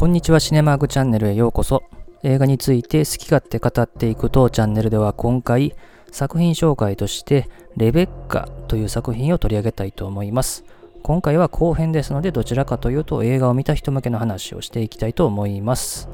こんにちはシネマーグチャンネルへようこそ。映画について好き勝手語っていく当チャンネルでは今回作品紹介としてレベッカという作品を取り上げたいと思います。今回は後編ですのでどちらかというと映画を見た人向けの話をしていきたいと思います。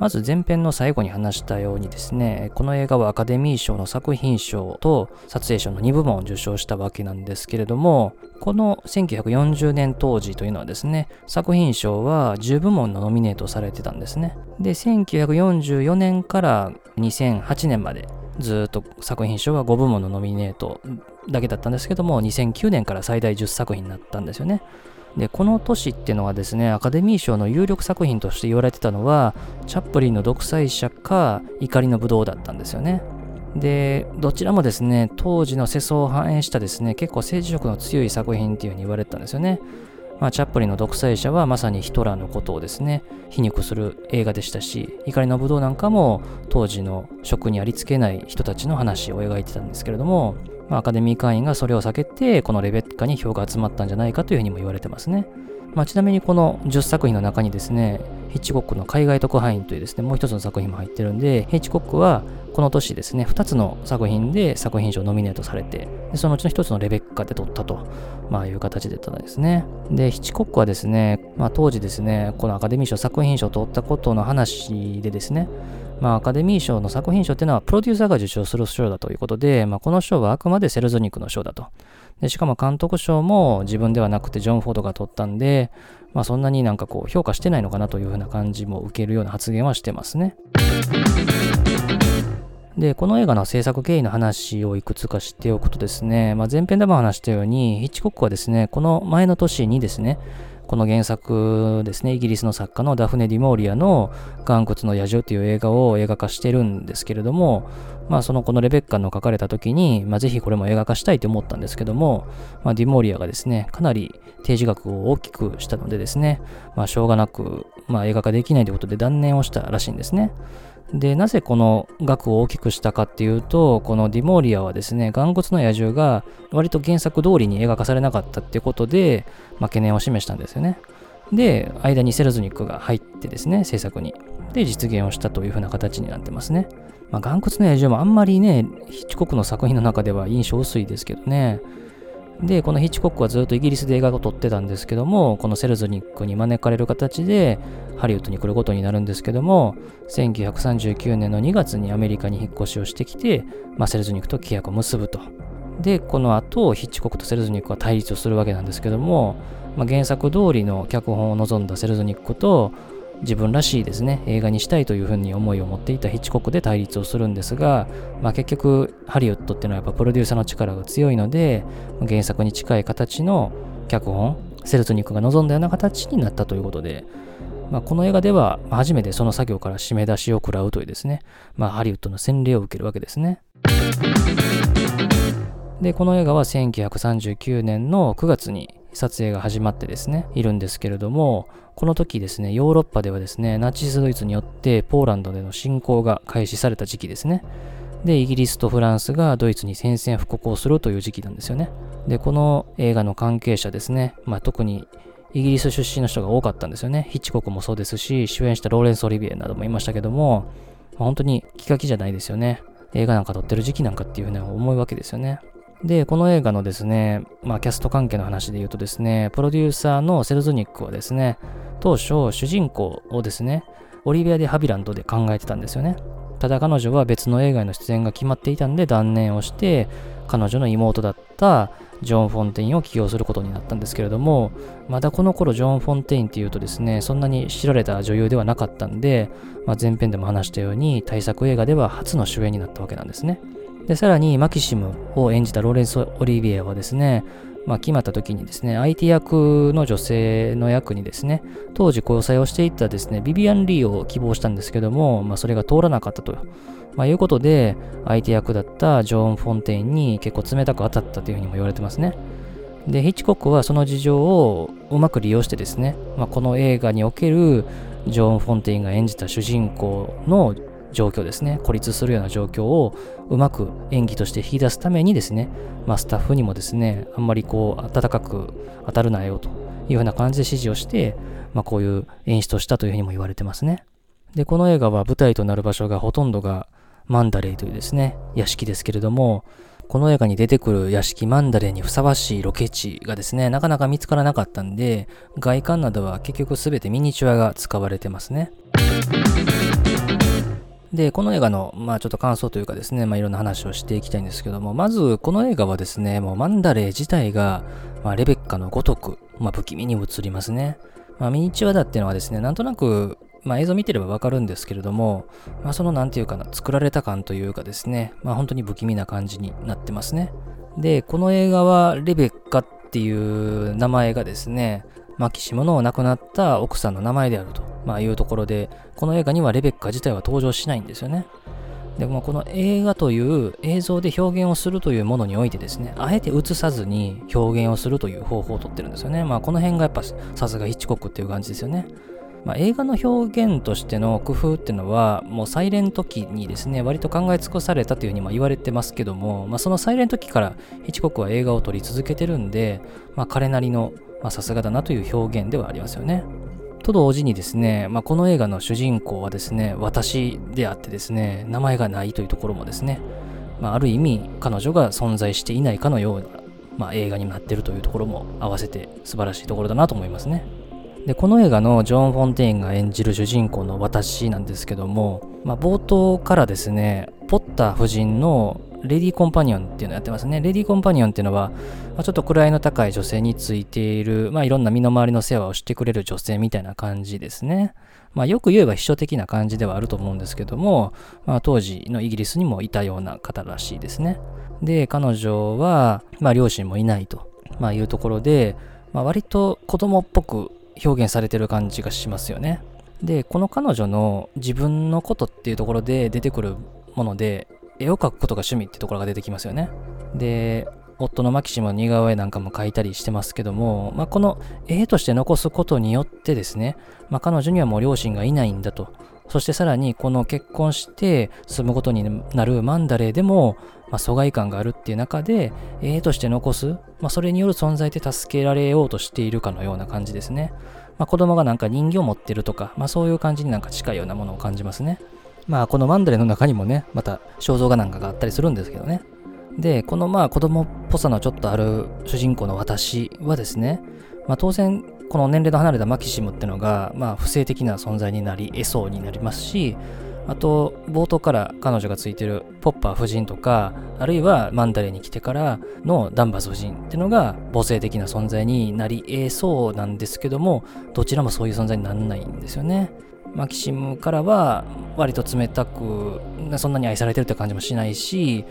まず前編の最後に話したようにですね、この映画はアカデミー賞の作品賞と撮影賞の2部門を受賞したわけなんですけれども、この1940年当時というのはですね、作品賞は10部門のノミネートされてたんですね。で、1944年から2008年までずっと作品賞は5部門のノミネートだけだったんですけども、2009年から最大10作品になったんですよね。でこの年っていうのはですねアカデミー賞の有力作品として言われてたのはチャップリンの独裁者か怒りのブドウだったんですよね。でどちらもですね当時の世相を反映したですね結構政治色の強い作品っていうふうに言われてたんですよね。まあ、チャップリンの独裁者はまさにヒトラーのことをですね、皮肉する映画でしたし、怒りのブドウなんかも当時の職にありつけない人たちの話を描いてたんですけれども、まあ、アカデミー会員がそれを避けて、このレベッカに票が集まったんじゃないかというふうにも言われてますね。まあ、ちなみにこの10作品の中にですね、ヒッチコックの海外特派員というですね、もう一つの作品も入ってるんで、ヒッチコックはこの年ですね、2つの作品で作品賞ノミネートされて、でそのうちの1つのレベッカで取ったと、まあ、いう形でったんですね。で、ヒッチコックはですね、まあ、当時ですね、このアカデミー賞作品賞を取ったことの話でですね、まあ、アカデミー賞の作品賞っていうのはプロデューサーが受賞する賞だということで、まあ、この賞はあくまでセルゾニックの賞だと。でしかも監督賞も自分ではなくてジョン・フォードが取ったんで、まあ、そんなになんかこう評価してないのかなというふうな感じも受けるような発言はしてますね。で、この映画の制作経緯の話をいくつか知っておくとですね、まあ、前編でも話したように、ヒッチコックはですね、この前の年にですね、この原作ですね、イギリスの作家のダフネ・ディモーリアの岩窟の野獣という映画を映画化してるんですけれども、まあそのこのレベッカの書かれた時に、まあぜひこれも映画化したいと思ったんですけども、まあディモーリアがですね、かなり提示額を大きくしたのでですね、まあしょうがなく、まあ映画化できないということで断念をしたらしいんですね。で、なぜこの額を大きくしたかっていうと、このディモーリアはですね、岩骨の野獣が割と原作通りに描かされなかったってことで、まあ、懸念を示したんですよね。で、間にセルズニックが入ってですね、制作に。で、実現をしたというふうな形になってますね。まあ、岩骨の野獣もあんまりね、ヒッチコックの作品の中では印象薄いですけどね。で、このヒッチコックはずっとイギリスで映画を撮ってたんですけども、このセルズニックに招かれる形でハリウッドに来ることになるんですけども、1939年の2月にアメリカに引っ越しをしてきて、まあ、セルズニックと契約を結ぶと。で、この後、ヒッチコックとセルズニックは対立をするわけなんですけども、まあ、原作通りの脚本を望んだセルズニックと、自分らしいですね、映画にしたいというふうに思いを持っていたヒッチコックで対立をするんですが、まあ、結局ハリウッドっていうのはやっぱプロデューサーの力が強いので、原作に近い形の脚本、セルトニックが望んだような形になったということで、まあ、この映画では初めてその作業から締め出しを食らうというですね、まあ、ハリウッドの洗礼を受けるわけですね。で、この映画は1939年の9月に撮影が始まってですね、いるんですけれども、この時ですね、ヨーロッパではですね、ナチスドイツによってポーランドでの侵攻が開始された時期ですね。で、イギリスとフランスがドイツに宣戦布告をするという時期なんですよね。で、この映画の関係者ですね、まあ、特にイギリス出身の人が多かったんですよね。ヒッチコクもそうですし、主演したローレンス・オリビエなどもいましたけども、まあ、本当に気が気じゃないですよね。映画なんか撮ってる時期なんかっていうふうに思うわけですよね。で、この映画のですね、まあ、キャスト関係の話で言うとですね、プロデューサーのセルズニックはですね、当初、主人公をですね、オリビア・デ・ハビランドで考えてたんですよね。ただ彼女は別の映画への出演が決まっていたんで断念をして、彼女の妹だったジョン・フォンテインを起用することになったんですけれども、まだこの頃ジョン・フォンテインっていうとですね、そんなに知られた女優ではなかったんで、まあ、前編でも話したように、大作映画では初の主演になったわけなんですね。で、さらにマキシムを演じたローレンス・オリビエはですね、まあ、決まった時にですね、相手役の女性の役にですね、当時交際をしていたですね、ビビアン・リーを希望したんですけども、まあ、それが通らなかったと、まあ、いうことで、相手役だったジョーン・フォンテインに結構冷たく当たったというふうにも言われてますね。で、ヒッチコックはその事情をうまく利用してですね、まあ、この映画におけるジョーン・フォンテインが演じた主人公の状況ですね、孤立するような状況をうまく演技として引き出すためにですね、まあ、スタッフにもですね、あんまりこう、温かく当たるなよというふうな感じで指示をして、まあ、こういう演出をしたというふうにも言われてますね。で、この映画は舞台となる場所がほとんどがマンダレイというですね、屋敷ですけれども、この映画に出てくる屋敷マンダレーにふさわしいロケ地がですね、なかなか見つからなかったんで、外観などは結局すべてミニチュアが使われてますね。で、この映画の、まあちょっと感想というかですね、まあいろんな話をしていきたいんですけども、まずこの映画はですね、もうマンダレー自体が、まあ、レベッカのごとく、まあ不気味に映りますね。まあミニチュアだっていうのはですね、なんとなく、まあ映像見てればわかるんですけれども、まあそのなんていうかな、作られた感というかですね、まあ本当に不気味な感じになってますね。で、この映画はレベッカっていう名前がですね、マキシムの亡くなった奥さんの名前であると、まあ、いうところで、この映画にはレベッカ自体は登場しないんですよね。でもこの映画という映像で表現をするというものにおいてですね、あえて映さずに表現をするという方法をとってるんですよね。まあこの辺がやっぱさすがヒッチコックっていう感じですよね。まあ、映画の表現としての工夫っていうのはもうサイレント期にですね割と考え尽くされたというふうに言われてますけども、まあ、そのサイレント期からヒチコクは映画を撮り続けてるんで、まあ、彼なりのさすがだなという表現ではありますよね。と同時にですね、まあ、この映画の主人公はですね、私であってですね、名前がないというところもですね、まあ、ある意味彼女が存在していないかのような、まあ、映画になってるというところも合わせて素晴らしいところだなと思いますね。で、この映画のジョン・フォンテインが演じる主人公の私なんですけども、まあ、冒頭からですね、ポッター夫人のレディーコンパニオンっていうのをやってますね。レディーコンパニオンっていうのは、ま、ちょっと位の高い女性についている、まあいろんな身の回りの世話をしてくれる女性みたいな感じですね。まあよく言えば秘書的な感じではあると思うんですけども、まあ当時のイギリスにもいたような方らしいですね。で、彼女は、まあ両親もいないと、まあ、いうところで、まあ割と子供っぽく表現されてる感じがしますよね。で、この彼女の自分のことっていうところで出てくるもので、絵を描くことが趣味ってところが出てきますよね。で、夫のマキシムの似顔絵なんかも描いたりしてますけども、まあ、この絵として残すことによってですね、まあ、彼女にはもう両親がいないんだと。そしてさらにこの結婚して住むことになるマンダレーでも、まあ、疎外感があるっていう中で、絵として残す、まあ、それによる存在で助けられようとしているかのような感じですね。まあ、子供がなんか人形を持ってるとか、まあ、そういう感じになんか近いようなものを感じますね。まあこのマンダレの中にもね、また肖像画なんかがあったりするんですけどね。で、このまあ子供っぽさのちょっとある主人公の私はですね、まあ当然この年齢の離れたマキシムってのが、まあ不正的な存在になり得そうになりますし、あと、冒頭から彼女がついてるポッパー夫人とか、あるいはマンダレに来てからのダンバス夫人ってのが母性的な存在になり得そうなんですけども、どちらもそういう存在にならないんですよね。マキシムからは割と冷たくそんなに愛されてるって感じもしないし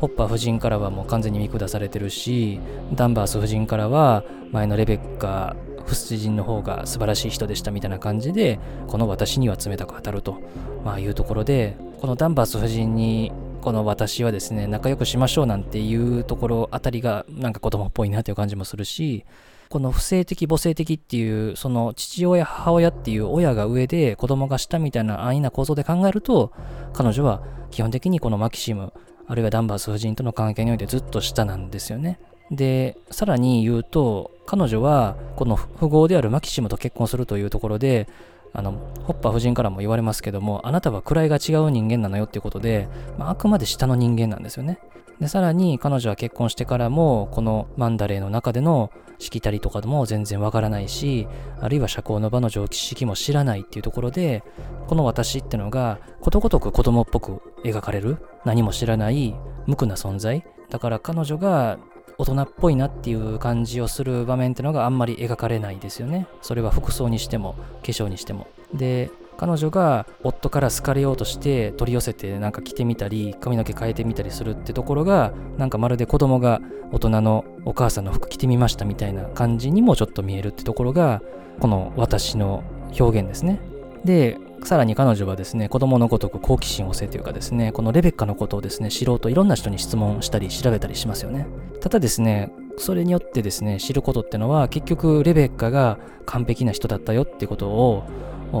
ホッパー夫人からはもう完全に見下されてるしダンバース夫人からは前のレベッカ夫人の方が素晴らしい人でしたみたいな感じでこの私には冷たく当たると、まあ、いうところでこのダンバース夫人にこの私はですね仲良くしましょうなんていうところあたりがなんか子供っぽいなという感じもするしこの不正的母性的っていうその父親母親っていう親が上で子供が下みたいな安易な構造で考えると彼女は基本的にこのマキシムあるいはダンバース夫人との関係においてずっと下なんですよね。でさらに言うと彼女はこの富豪であるマキシムと結婚するというところであのホッパー夫人からも言われますけどもあなたは位が違う人間なのよっていうことで、まあ、あくまで下の人間なんですよね。でさらに彼女は結婚してからもこのマンダレーの中でのしきたりとかも全然わからないしあるいは社交の場の常識も知らないっていうところでこの私ってのがことごとく子供っぽく描かれる何も知らない無垢な存在。だから彼女が大人っぽいなっていう感じをする場面ってのがあんまり描かれないですよね。それは服装にしても化粧にしても。で彼女が夫から好かれようとして取り寄せてなんか着てみたり髪の毛変えてみたりするってところがなんかまるで子供が大人のお母さんの服着てみましたみたいな感じにもちょっと見えるってところがこの私の表現ですね。でさらに彼女はですね子供のごとく好奇心旺盛というかですねこのレベッカのことをですね知ろうといろんな人に質問したり調べたりしますよね。ただですねそれによってですね知ることってのは結局レベッカが完璧な人だったよってことを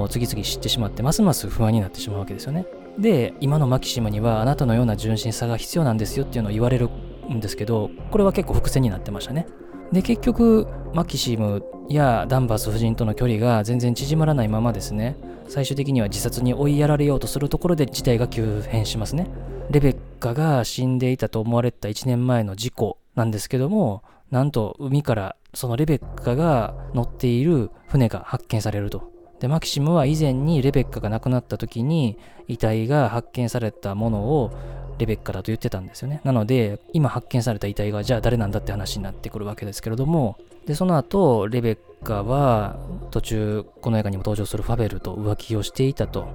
次々知ってしまってますます不安になってしまうわけですよね。で今のマキシムにはあなたのような純真さが必要なんですよっていうのを言われるんですけどこれは結構伏線になってましたね。で結局マキシムやダンバース夫人との距離が全然縮まらないままですね。最終的には自殺に追いやられようとするところで事態が急変しますね。レベッカが死んでいたと思われた1年前の事故なんですけどもなんと海からそのレベッカが乗っている船が発見されると。でマキシムは以前にレベッカが亡くなった時に遺体が発見されたものをレベッカだと言ってたんですよね。なので、今発見された遺体がじゃあ誰なんだって話になってくるわけですけれども、で、その後、レベッカは途中、この映画にも登場するファベルと浮気をしていたと。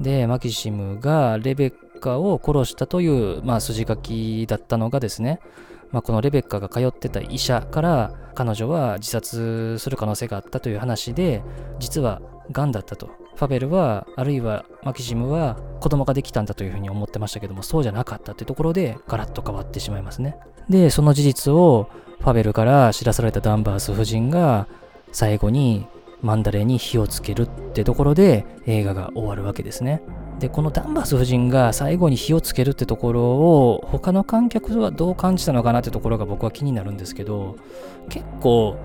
で、マキシムがレベッカを殺したという、まあ、筋書きだったのがですね、まあ、このレベッカが通ってた医者から彼女は自殺する可能性があったという話で実はがんだったと。ファベルはあるいはマキシムは子供ができたんだというふうに思ってましたけどもそうじゃなかったというところでガラッと変わってしまいますね。でその事実をファベルから知らされたダンバース夫人が最後にマンダレーに火をつけるってところで映画が終わるわけですね。でこのダンバース夫人が最後に火をつけるってところを他の観客はどう感じたのかなってところが僕は気になるんですけど結構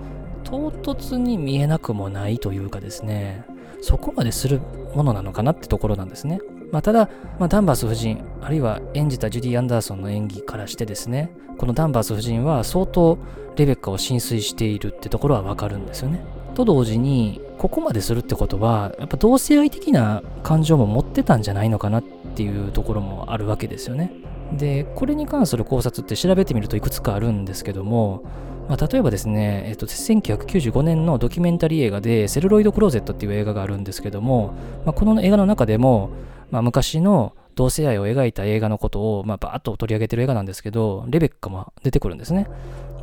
唐突に見えなくもないというかですね。そこまでするものなのかなってところなんですね。まあ、ただ、まあ、ダンバース夫人、あるいは演じたジュディ・アンダーソンの演技からしてですね、このダンバース夫人は相当レベッカを浸水しているってところはわかるんですよね。と同時に、ここまでするってことは、やっぱ同性愛的な感情も持ってたんじゃないのかなっていうところもあるわけですよね。で、これに関する考察って調べてみるといくつかあるんですけども、まあ、例えばですね、えっと、1995年のドキュメンタリー映画で、セルロイド・クローゼットっていう映画があるんですけども、まあ、この映画の中でも、まあ、昔の同性愛を描いた映画のことを、まあ、バーッと取り上げてる映画なんですけど、レベッカも出てくるんですね。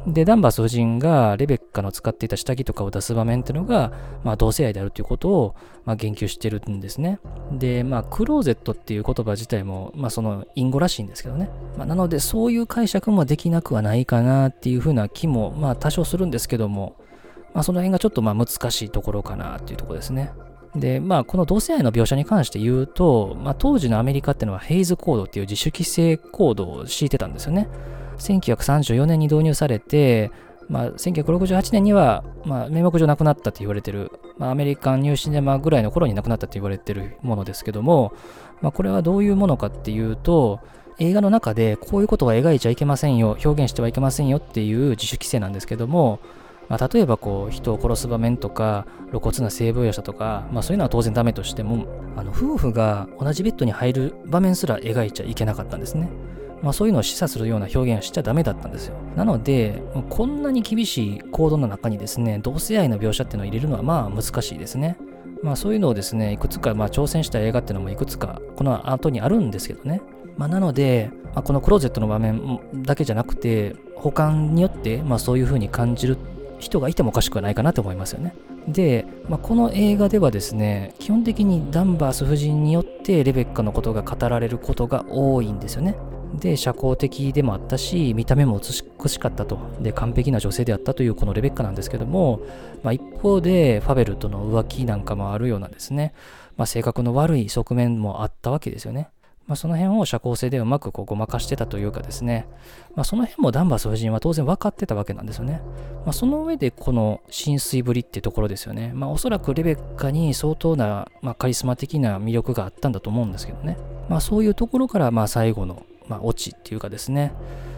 で、ダンバース夫人がレベッカの使っていた下着とかを出す場面っていうのが、まあ、同性愛であるということを、まあ、言及してるんですね。で、まあ、クローゼットっていう言葉自体も、まあ、その隠語らしいんですけどね。まあ、なので、そういう解釈もできなくはないかなっていうふうな気も、まあ、多少するんですけども、まあ、その辺がちょっとまあ難しいところかなっていうところですね。で、まあ、この同性愛の描写に関して言うと、まあ、当時のアメリカっていうのはヘイズコードっていう自主規制コードを敷いてたんですよね。1934年に導入されて、まあ、1968年には、まあ、名目上なくなったと言われてる、まあ、アメリカンニューシネマぐらいの頃になくなったと言われてるものですけども、まあ、これはどういうものかっていうと、映画の中でこういうことは描いちゃいけませんよ、表現してはいけませんよっていう自主規制なんですけども、まあ、例えばこう人を殺す場面とか露骨な性描写とか、まあ、そういうのは当然ダメとしてもあの夫婦が同じベッドに入る場面すら描いちゃいけなかったんですね。まあ、そういうのを示唆するような表現をしちゃダメだったんですよ。なので、こんなに厳しいコードの中にですね、同性愛の描写っていうのを入れるのはまあ難しいですね。まあそういうのをですね、いくつかまあ挑戦した映画っていうのもいくつかこの後にあるんですけどね。まあ、なので、まあ、このクローゼットの場面だけじゃなくて、他によってまあそういう風に感じる人がいてもおかしくはないかなと思いますよね。で、まあ、この映画ではですね、基本的にダンバース夫人によってレベッカのことが語られることが多いんですよね。で、社交的でもあったし、見た目も美しかったと。で、完璧な女性であったというこのレベッカなんですけども、まあ、一方で、ファベルとの浮気なんかもあるようなんですね、まあ、性格の悪い側面もあったわけですよね。まあ、その辺を社交性でうまくこうごまかしてたというかですね、まあ、その辺もダンバス夫人は当然分かってたわけなんですよね。まあ、その上でこの浸水ぶりってところですよね。まあ、おそらくレベッカに相当な、まあ、カリスマ的な魅力があったんだと思うんですけどね。まあ、そういうところからまあ最後のまあ、オチっていうかですね、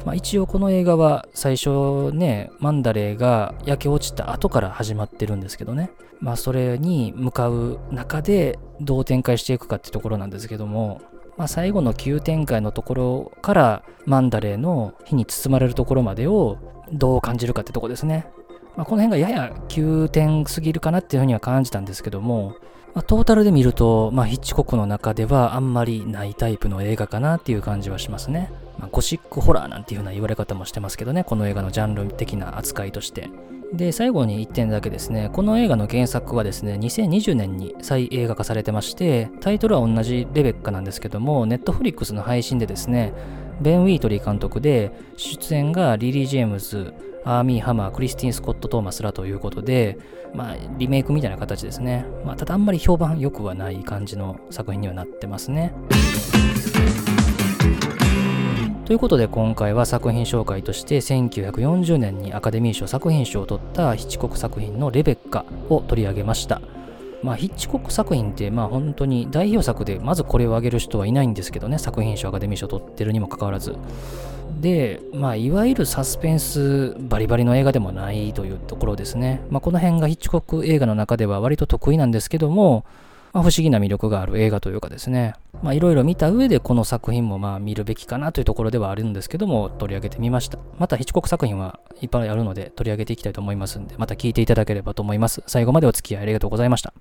まあ、一応この映画は最初ね、マンダレーが焼け落ちた後から始まってるんですけどね、まあ、それに向かう中でどう展開していくかってところなんですけども、まあ、最後の急展開のところからマンダレーの火に包まれるところまでをどう感じるかってとこですね。まあ、この辺がやや急転すぎるかなっていうふうには感じたんですけども、まあ、トータルで見ると、まあ、ヒッチコックの中ではあんまりないタイプの映画かなっていう感じはしますね。まあ、ゴシックホラーなんていうような言われ方もしてますけどね、この映画のジャンル的な扱いとして。で、最後に1点だけですね、この映画の原作はですね、2020年に再映画化されてまして、タイトルは同じレベッカなんですけども、ネットフリックスの配信でですね、ベン・ウィートリー監督で、出演がリリー・ジェームズ、アーミー・ハマー、クリスティン・スコット・トーマスらということで、まあ、リメイクみたいな形ですね。まあ、ただあんまり評判良くはない感じの作品にはなってますね。ということで今回は作品紹介として1940年にアカデミー賞作品賞を取ったヒッチコック作品のレベッカを取り上げました。まあ、ヒッチコック作品って、まあ、本当に代表作でまずこれを挙げる人はいないんですけどね、作品賞、アカデミー賞取ってるにもかかわらず。で、まあ、いわゆるサスペンスバリバリの映画でもないというところですね。まあ、この辺がヒッチコック映画の中では割と得意なんですけども、まあ、不思議な魅力がある映画というかですね、まあ、いろいろ見た上でこの作品もまあ見るべきかなというところではあるんですけども、取り上げてみました。また、ヒッチコク作品はいっぱいあるので取り上げていきたいと思いますんで、また聞いていただければと思います。最後までお付き合いありがとうございました。